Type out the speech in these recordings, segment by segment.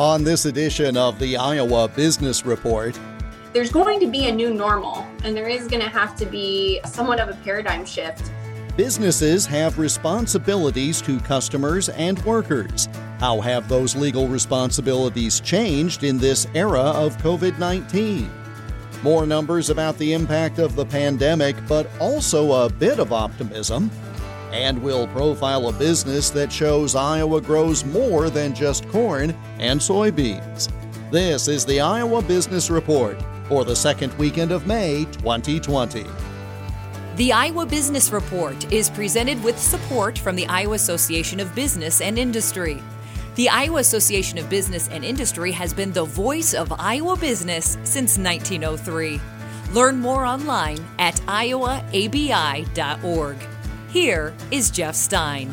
On this edition of the Iowa Business Report, there's going to be a new normal, and there is going to have to be somewhat of a paradigm shift. Businesses have responsibilities to customers and workers. How have those legal responsibilities changed in this era of COVID 19? More numbers about the impact of the pandemic, but also a bit of optimism. And we'll profile a business that shows Iowa grows more than just corn and soybeans. This is the Iowa Business Report for the second weekend of May 2020. The Iowa Business Report is presented with support from the Iowa Association of Business and Industry. The Iowa Association of Business and Industry has been the voice of Iowa business since 1903. Learn more online at iowaabi.org. Here is Jeff Stein.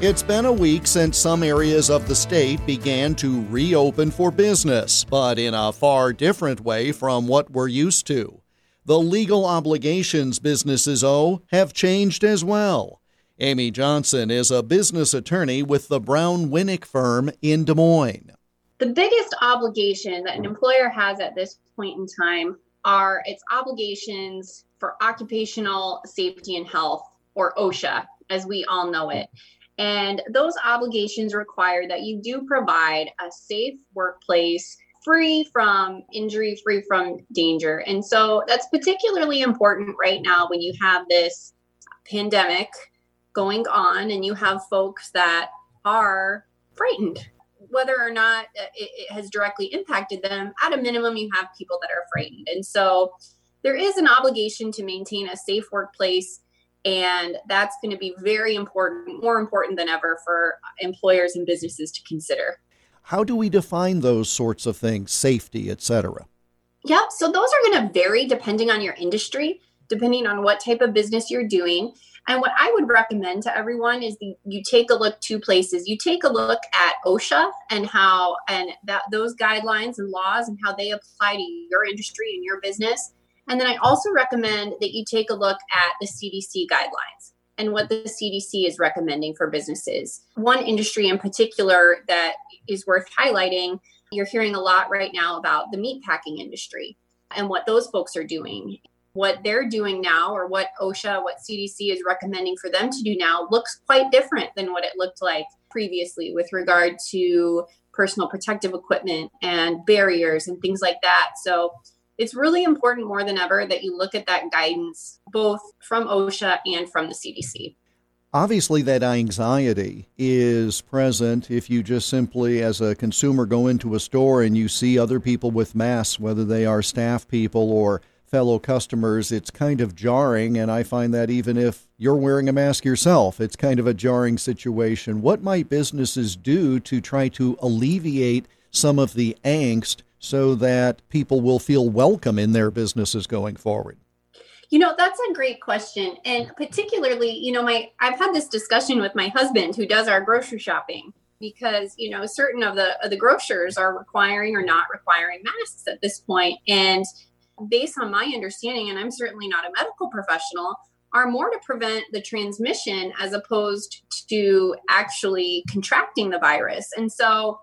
It's been a week since some areas of the state began to reopen for business, but in a far different way from what we're used to. The legal obligations businesses owe have changed as well. Amy Johnson is a business attorney with the Brown Winick firm in Des Moines. The biggest obligation that an employer has at this point in time are its obligations for occupational safety and health, or OSHA, as we all know it. And those obligations require that you do provide a safe workplace free from injury, free from danger. And so that's particularly important right now when you have this pandemic going on and you have folks that are frightened whether or not uh, it, it, has directly impacted them at a minimum you have people that are frightened. And so there is an obligation to maintain a safe workplace and that's going to be very important more important than ever for employers and businesses to consider. How do we define those sorts of things? Safety etc yeah so those are going to vary depending on your industry depending on what type of business you're doing and what I would recommend to everyone is the, you take a look two places. You take a look at OSHA and how and that those guidelines and laws and how they apply to your industry and your business. And then I also recommend that you take a look at the CDC guidelines and what the CDC is recommending for businesses. One industry in particular that is worth highlighting, you're hearing a lot right now about the meat packing industry and what those folks are doing what they're doing now or what OSHA, what CDC is recommending for them to do now looks quite different than what it looked like previously with regard to personal protective equipment and barriers and things like that. So it's really important more than ever that you look at that guidance both from OSHA and from the CDC. Obviously, that anxiety is present if you just simply, as a consumer, go into a store and you see other people with masks, whether they are staff people or fellow customers, it's kind of jarring. And I find that even if you're wearing a mask yourself, it's kind of a jarring situation. What might businesses do to try to alleviate some of the angst so that people will feel welcome in their businesses going forward? You know, that's a great question. And particularly, you know, my I've had this discussion with my husband who does our grocery shopping because, you know, certain of the of the grocers are requiring or not requiring masks at this point and based on my understanding, and I'm certainly not a medical professional, are more to prevent the transmission as opposed to actually contracting the virus. And so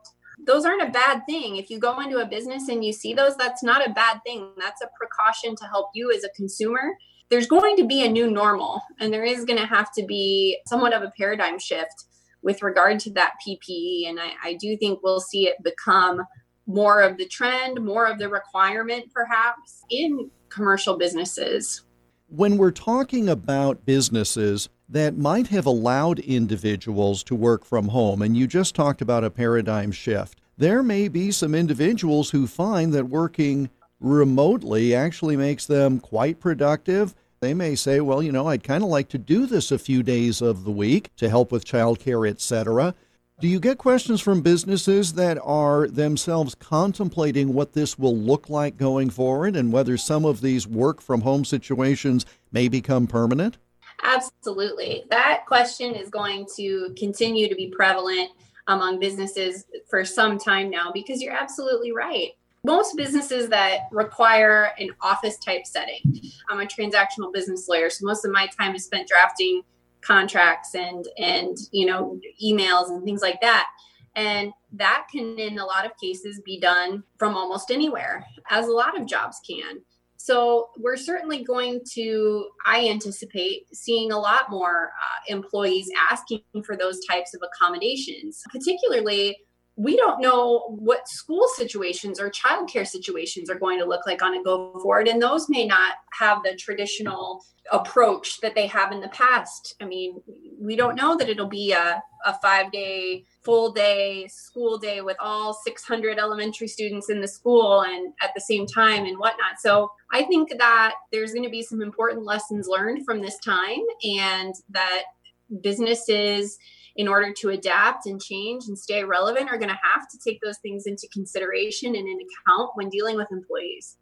those aren't a bad thing. If you go into a business and you see those, that's not a bad thing. That's a precaution to help you as a consumer. There's going to be a new normal, and there is going to have to be somewhat of a paradigm shift with regard to that PPE. And I, I do think we'll see it become more of the trend, more of the requirement, perhaps, in commercial businesses. When we're talking about businesses that might have allowed individuals to work from home, and you just talked about a paradigm shift, there may be some individuals who find that working remotely actually makes them quite productive. They may say, well, you know, I'd kind of like to do this a few days of the week to help with childcare, etc. Do you get questions from businesses that are themselves contemplating what this will look like going forward and whether some of these work from home situations may become permanent? Absolutely. That question is going to continue to be prevalent among businesses for some time now because you're absolutely right. Most businesses that require an office type setting, I'm a transactional business lawyer, so most of my time is spent drafting contracts and and you know emails and things like that And that can, in a lot of cases, be done from almost anywhere, as a lot of jobs can. So we're certainly going to, I anticipate, seeing a lot more uh, employees asking for those types of accommodations, particularly we don't know what school situations or childcare situations are going to look like on a go forward and those may not have the traditional approach that they have in the past. I mean we don't know that it'll be a, a five day full day school day with all 600 elementary students in the school and at the same time and whatnot. So i think that there's going to be some important lessons learned from this time and that businesses in order to adapt and change and stay relevant are going to have to take those things into consideration and into account when dealing with employees.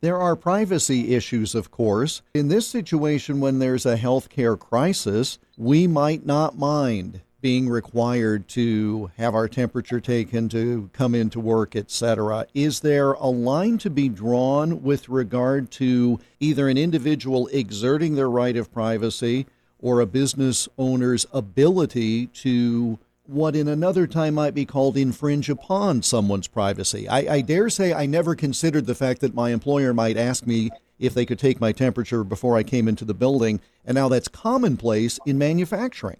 There are privacy issues, of course. In this situation, when there's a healthcare crisis, we might not mind being required to have our temperature taken to come into work, etc. Is there a line to be drawn with regard to either an individual exerting their right of privacy or a business owner's ability to what in another time might be called infringe upon someone's privacy. I, I, dare say I never considered the fact that my employer might ask me if they could take my temperature before I came into the building, and now that's commonplace in manufacturing.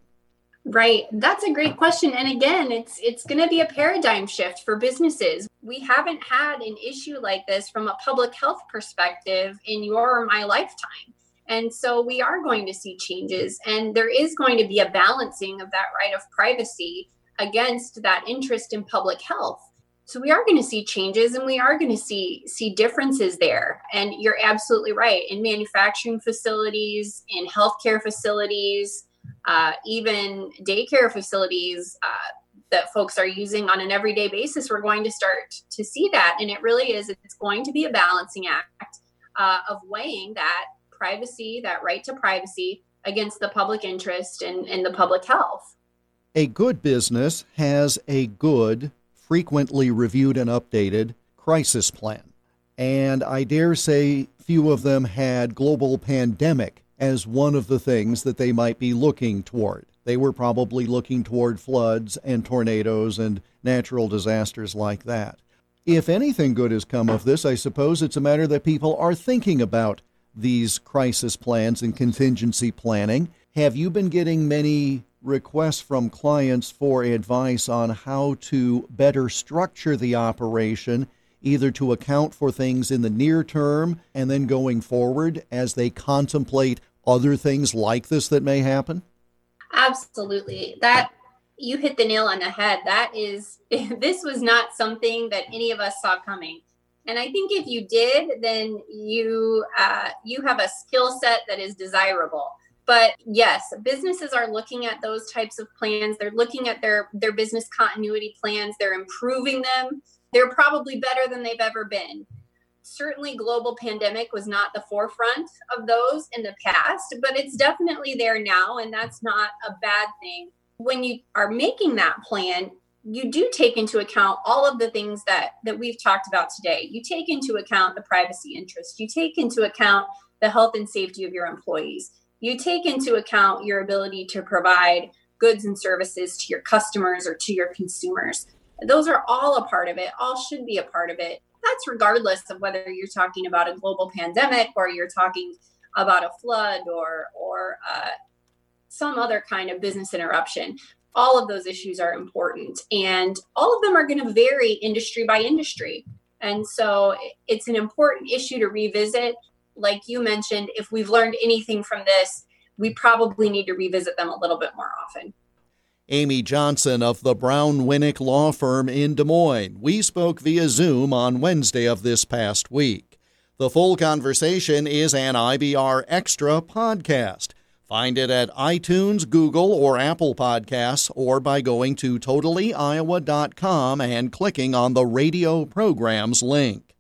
Right. That's a great question. And again, it's it's going to be a paradigm shift for businesses. We haven't had an issue like this from a public health perspective in your or my lifetime. And so we are going to see changes, and there is going to be a balancing of that right of privacy against that interest in public health. So we are going to see changes and we are going to see see differences there. And you're absolutely right. In manufacturing facilities, in healthcare facilities, uh, even daycare facilities uh, that folks are using on an everyday basis, we're going to start to see that. And it really is, it's going to be a balancing act uh, of weighing that privacy, that right to privacy, against the public interest and, and the public health. A good business has a good, frequently reviewed and updated crisis plan. And I dare say few of them had global pandemic as one of the things that they might be looking toward. They were probably looking toward floods and tornadoes and natural disasters like that. If anything good has come of this, I suppose it's a matter that people are thinking about these crisis plans and contingency planning. Have you been getting many requests from clients for advice on how to better structure the operation, either to account for things in the near term and then going forward as they contemplate other things like this that may happen? Absolutely. That you hit the nail on the head. That is, this was not something that any of us saw coming. And I think if you did, then you uh, you have a skill set that is desirable. But yes, businesses are looking at those types of plans. They're looking at their their business continuity plans. They're improving them. They're probably better than they've ever been. Certainly, global pandemic was not the forefront of those in the past, but it's definitely there now, and that's not a bad thing. When you are making that plan, you do take into account all of the things that that we've talked about today. You take into account the privacy interest. You take into account the health and safety of your employees. You take into account your ability to provide goods and services to your customers or to your consumers. Those are all a part of it all should be a part of it. That's regardless of whether you're talking about a global pandemic or you're talking about a flood or or uh, some other kind of business interruption all of those issues are important and all of them are going to vary industry by industry and so it's an important issue to revisit like you mentioned if we've learned anything from this we probably need to revisit them a little bit more often Amy Johnson of the Brown Winick Law Firm in Des Moines. We spoke via Zoom on Wednesday of this past week. The full conversation is an IBR Extra podcast. Find it at iTunes, Google, or Apple Podcasts, or by going to totallyiowa.com and clicking on the radio programs link.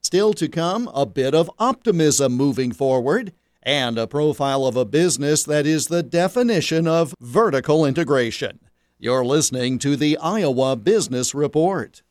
Still to come, a bit of optimism moving forward, and a profile of a business that is the definition of vertical integration. You're listening to the Iowa Business Report.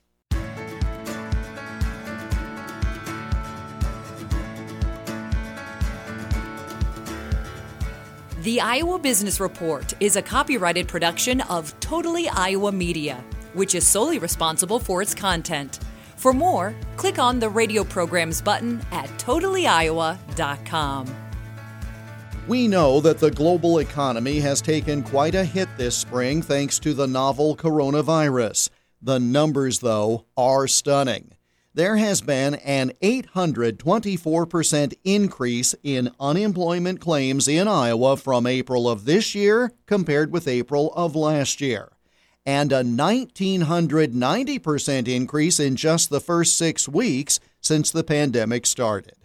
The Iowa Business Report is a copyrighted production of Totally Iowa Media. which is solely responsible for its content. For more, click on the radio programs button at totallyiowa.com. We know that the global economy has taken quite a hit this spring thanks to the novel coronavirus. The numbers, though, are stunning. There has been an 824% increase in unemployment claims in Iowa from April of this year compared with April of last year, and a 1990% increase in just the first six weeks since the pandemic started.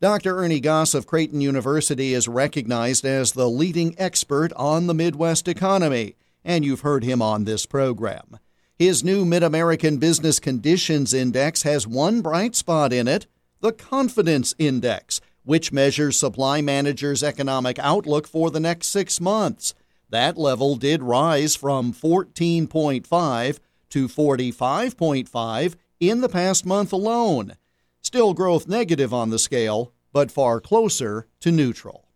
Dr. Ernie Goss of Creighton University is recognized as the leading expert on the Midwest economy, and you've heard him on this program. His new Mid American Business Conditions Index has one bright spot in it the Confidence Index, which measures supply managers' economic outlook for the next six months. That level did rise from 14.5 to 45.5 in the past month alone. Still growth negative on the scale, but far closer to neutral.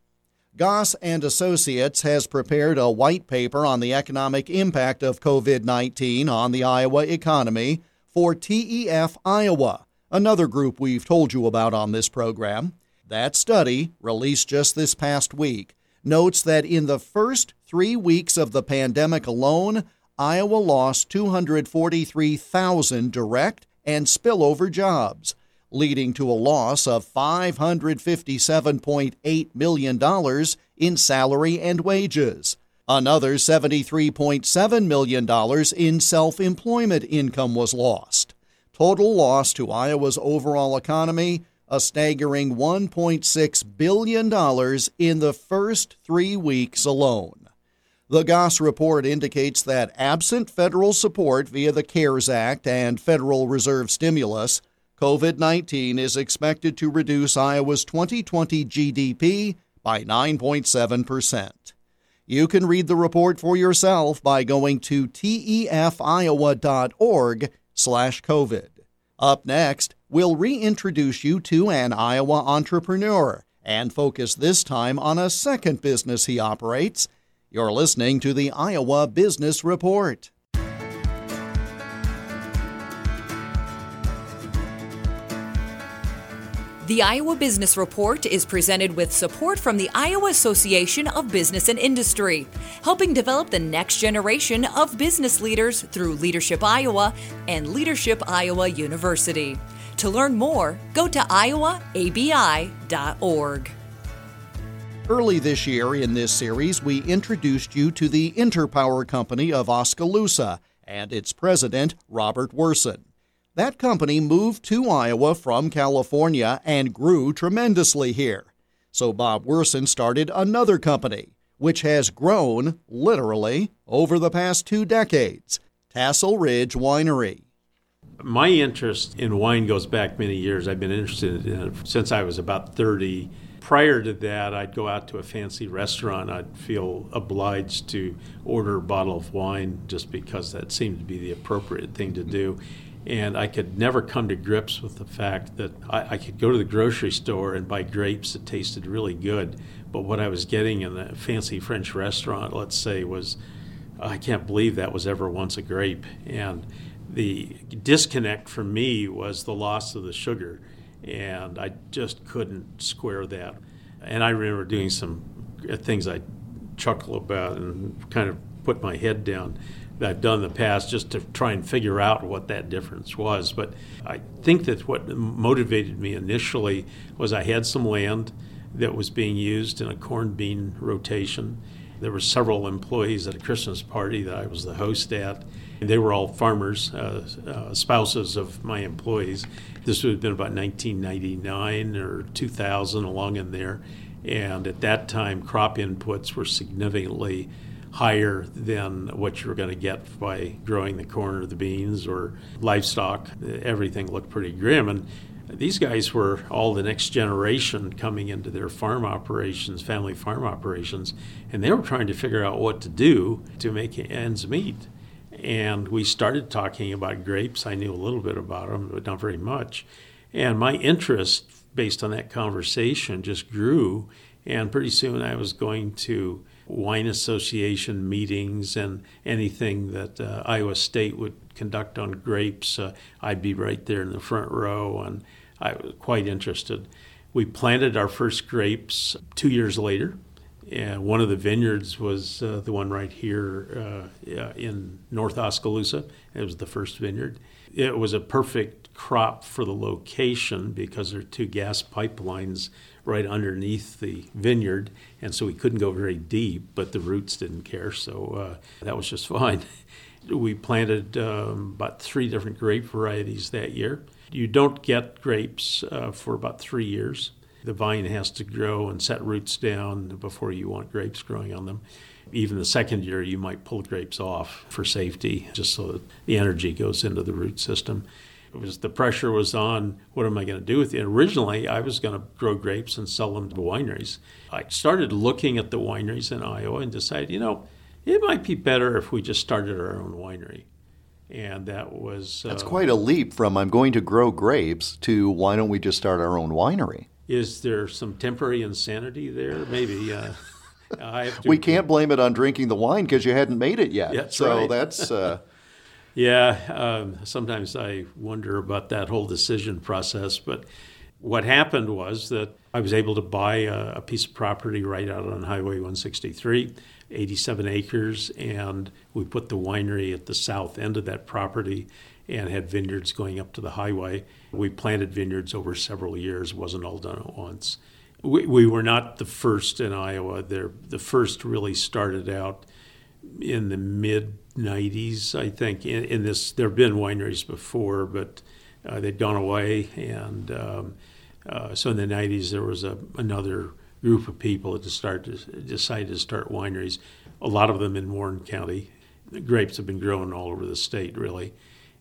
Goss and Associates has prepared a white paper on the economic impact of COVID-19 on the Iowa economy for TEF Iowa, another group we've told you about on this program. That study, released just this past week, notes that in the first 3 weeks of the pandemic alone, Iowa lost 243,000 direct and spillover jobs leading to a loss of $557.8 million in salary and wages. Another $73.7 million in self employment income was lost. Total loss to Iowa's overall economy a staggering $1.6 billion in the first three weeks alone. The Goss report indicates that absent federal support via the CARES Act and Federal Reserve stimulus, COVID 19 is expected to reduce Iowa's 2020 GDP by 9.7%. You can read the report for yourself by going to tefiowa.org/covid. Up next, we'll reintroduce you to an Iowa entrepreneur and focus this time on a second business he operates. You're listening to the Iowa Business Report. The Iowa Business Report is presented with support from the Iowa Association of Business and Industry, helping develop the next generation of business leaders through Leadership Iowa and Leadership Iowa University. To learn more, go to iowaabi.org. Early this year in this series, we introduced you to the Interpower Company of Oskaloosa and its president, Robert Wersen. That company moved to Iowa from California and grew tremendously here. So Bob Wersen started another company, which has grown, literally, over the past two decades Tassel Ridge Winery. My interest in wine goes back many years. I've been interested in it since I was about 30. Prior to that, I'd go out to a fancy restaurant. I'd feel obliged to order a bottle of wine just because that seemed to be the appropriate thing to do. And I could never come to grips with the fact that I, I, could go to the grocery store and buy grapes that tasted really good, but what I was getting in a fancy French restaurant, let's say, was I can't believe that was ever once a grape. And the disconnect for me was the loss of the sugar, and I just couldn't square that. And I remember doing some uh, things I chuckle about and kind of put my head down I've done in the past just to try and figure out what that difference was. But I think that what motivated me initially was I had some land that was being used in a corn bean rotation. There were several employees at a Christmas party that I was the host at. and They were all farmers, uh, uh, spouses of my employees. This would have been about 1999 or 2000, along in there. And at that time, crop inputs were significantly higher than what you're going to get by growing the corn or the beans or livestock. Everything looked pretty grim. And these guys were all the next generation coming into their farm operations, family farm operations, and they were trying to figure out what to do to make ends meet. And we started talking about grapes. I knew a little bit about them, but not very much. And my interest, based on that conversation, just grew And pretty soon I was going to wine association meetings and anything that uh, Iowa State would conduct on grapes. Uh, I'd be right there in the front row, and I was quite interested. We planted our first grapes two years later. And one of the vineyards was uh, the one right here uh, in North Oskaloosa. It was the first vineyard. It was a perfect crop for the location because there are two gas pipelines right underneath the vineyard, and so we couldn't go very deep, but the roots didn't care, so uh, that was just fine. we planted um, about three different grape varieties that year. You don't get grapes uh, for about three years. The vine has to grow and set roots down before you want grapes growing on them. Even the second year, you might pull grapes off for safety, just so that the energy goes into the root system. It was the pressure was on. What am I going to do with it? originally, I was going to grow grapes and sell them to wineries. I started looking at the wineries in Iowa and decided, you know, it might be better if we just started our own winery. And that was. That's uh, quite a leap from I'm going to grow grapes to why don't we just start our own winery? Is there some temporary insanity there? Maybe. Uh, we can't blame it on drinking the wine because you hadn't made it yet. Yeah, so right. that's. Uh, yeah, um, sometimes I wonder about that whole decision process. But what happened was that I was able to buy a, a piece of property right out on Highway 163 87 acres, and we put the winery at the south end of that property and had vineyards going up to the highway. We planted vineyards over several years, wasn't all done at once. We, we were not the first in Iowa. They're, the first really started out in the mid 90s, I think. In, in, this, there have been wineries before, but uh, they'd gone away. And um, uh, so in the 90s, there was a, another group of people that started decided to start wineries. A lot of them in Warren County. The grapes have been grown all over the state, really.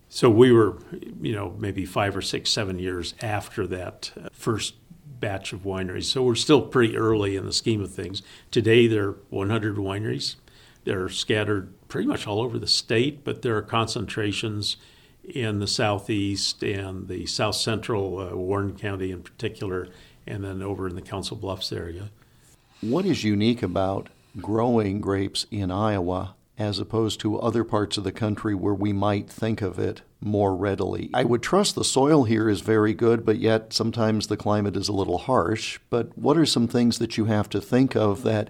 So we were, you know, maybe five or six, seven years after that uh, first batch of wineries. So we're still pretty early in the scheme of things. Today there are 100 wineries. They're scattered pretty much all over the state, but there are concentrations in the southeast and the south central, uh, Warren County in particular, and then over in the Council Bluffs area. What is unique about growing grapes in Iowa as opposed to other parts of the country where we might think of it more readily? I would trust the soil here is very good, but yet sometimes the climate is a little harsh. But what are some things that you have to think of that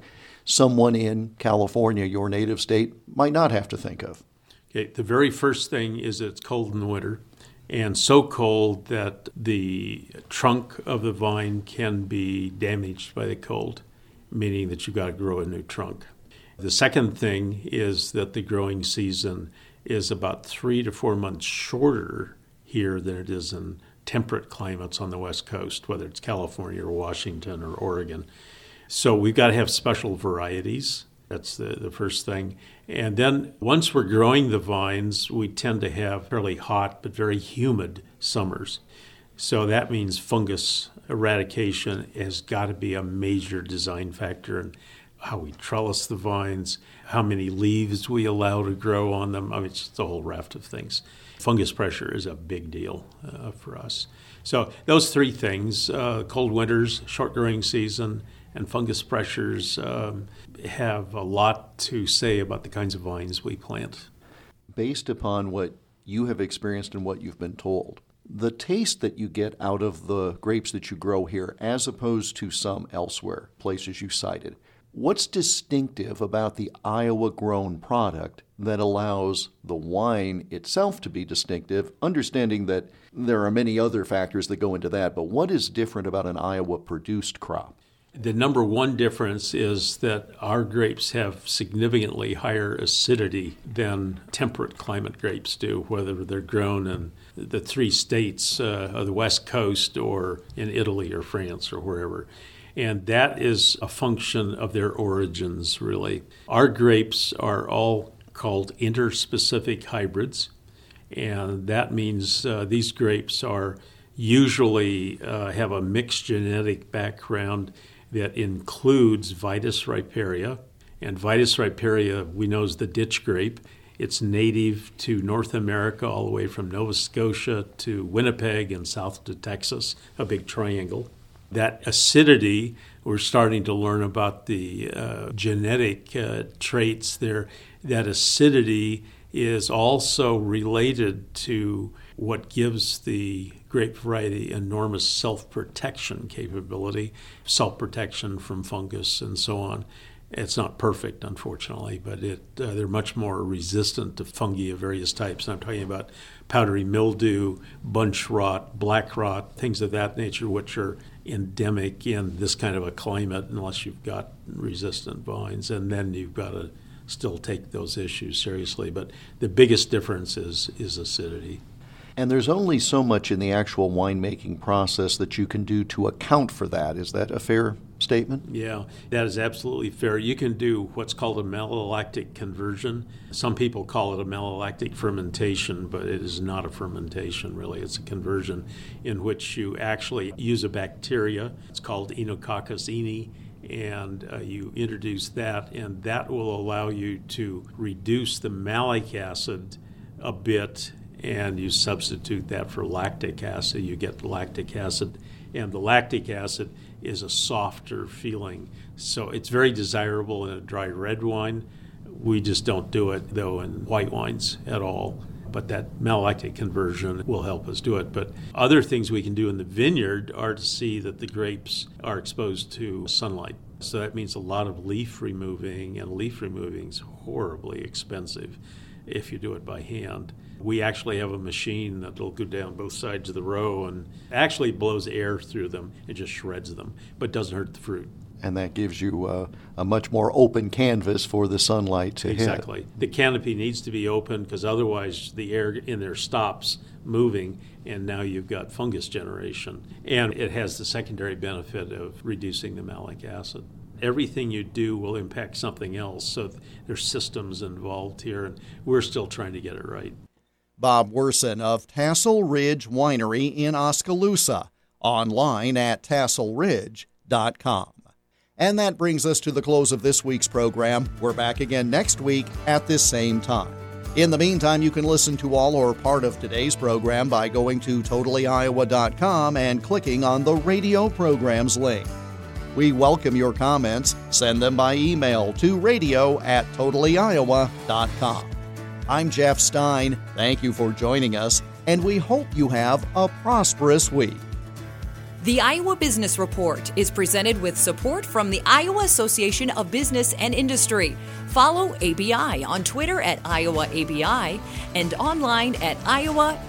someone in California, your native state, might not have to think of? Okay, the very first thing is it's cold in the winter and so cold that the trunk of the vine can be damaged by the cold, meaning that you've got to grow a new trunk. The second thing is that the growing season is about three to four months shorter here than it is in temperate climates on the West Coast, whether it's California or Washington or Oregon. So we've got to have special varieties. That's the, the first thing. And then once we're growing the vines, we tend to have fairly hot but very humid summers. So that means fungus eradication has got to be a major design factor in how we trellis the vines, how many leaves we allow to grow on them. I mean, it's a whole raft of things. Fungus pressure is a big deal uh, for us. So those three things: uh, cold winters, short growing season, and fungus pressures um, have a lot to say about the kinds of vines we plant. Based upon what you have experienced and what you've been told, the taste that you get out of the grapes that you grow here, as opposed to some elsewhere, places you cited, what's distinctive about the Iowa grown product that allows the wine itself to be distinctive, understanding that there are many other factors that go into that, but what is different about an Iowa produced crop? The number one difference is that our grapes have significantly higher acidity than temperate climate grapes do, whether they're grown in the three states uh, of the West Coast or in Italy or France or wherever. And that is a function of their origins, really. Our grapes are all called interspecific hybrids, and that means uh, these grapes are usually uh, have a mixed genetic background that includes Vitis riparia. And Vitis riparia, we know, is the ditch grape. It's native to North America, all the way from Nova Scotia to Winnipeg and south to Texas, a big triangle. That acidity We're starting to learn about the uh, genetic uh, traits there. That acidity is also related to what gives the grape variety enormous self protection capability, self protection from fungus and so on. It's not perfect, unfortunately, but it, uh, they're much more resistant to fungi of various types. And I'm talking about powdery mildew, bunch rot, black rot, things of that nature, which are endemic in this kind of a climate unless you've got resistant vines. And then you've got to still take those issues seriously. But the biggest difference is, is acidity. And there's only so much in the actual winemaking process that you can do to account for that. Is that a fair statement? Yeah, that is absolutely fair. You can do what's called a malolactic conversion. Some people call it a malolactic fermentation, but it is not a fermentation really. It's a conversion in which you actually use a bacteria. It's called Oenococcus oeni and uh, you introduce that, and that will allow you to reduce the malic acid a bit and you substitute that for lactic acid, you get lactic acid. And the lactic acid is a softer feeling. So it's very desirable in a dry red wine. We just don't do it, though, in white wines at all. But that malolactic conversion will help us do it. But other things we can do in the vineyard are to see that the grapes are exposed to sunlight. So that means a lot of leaf removing, and leaf removing is horribly expensive if you do it by hand. We actually have a machine that'll go down both sides of the row and actually blows air through them. It just shreds them, but doesn't hurt the fruit. And that gives you uh, a much more open canvas for the sunlight to exactly. hit. The canopy needs to be open because otherwise the air in there stops moving, and now you've got fungus generation. And it has the secondary benefit of reducing the malic acid everything you do will impact something else. So there's systems involved here, and we're still trying to get it right. Bob Wersen of Tassel Ridge Winery in Oskaloosa, online at tasselridge.com. And that brings us to the close of this week's program. We're back again next week at this same time. In the meantime, you can listen to all or part of today's program by going to totallyiowa.com and clicking on the radio programs link. We welcome your comments. Send them by email to radio at totallyiowa.com. I'm Jeff Stein. Thank you for joining us, and we hope you have a prosperous week. The Iowa Business Report is presented with support from the Iowa Association of Business and Industry. Follow ABI on Twitter at IowaABI and online at iowaabi.org.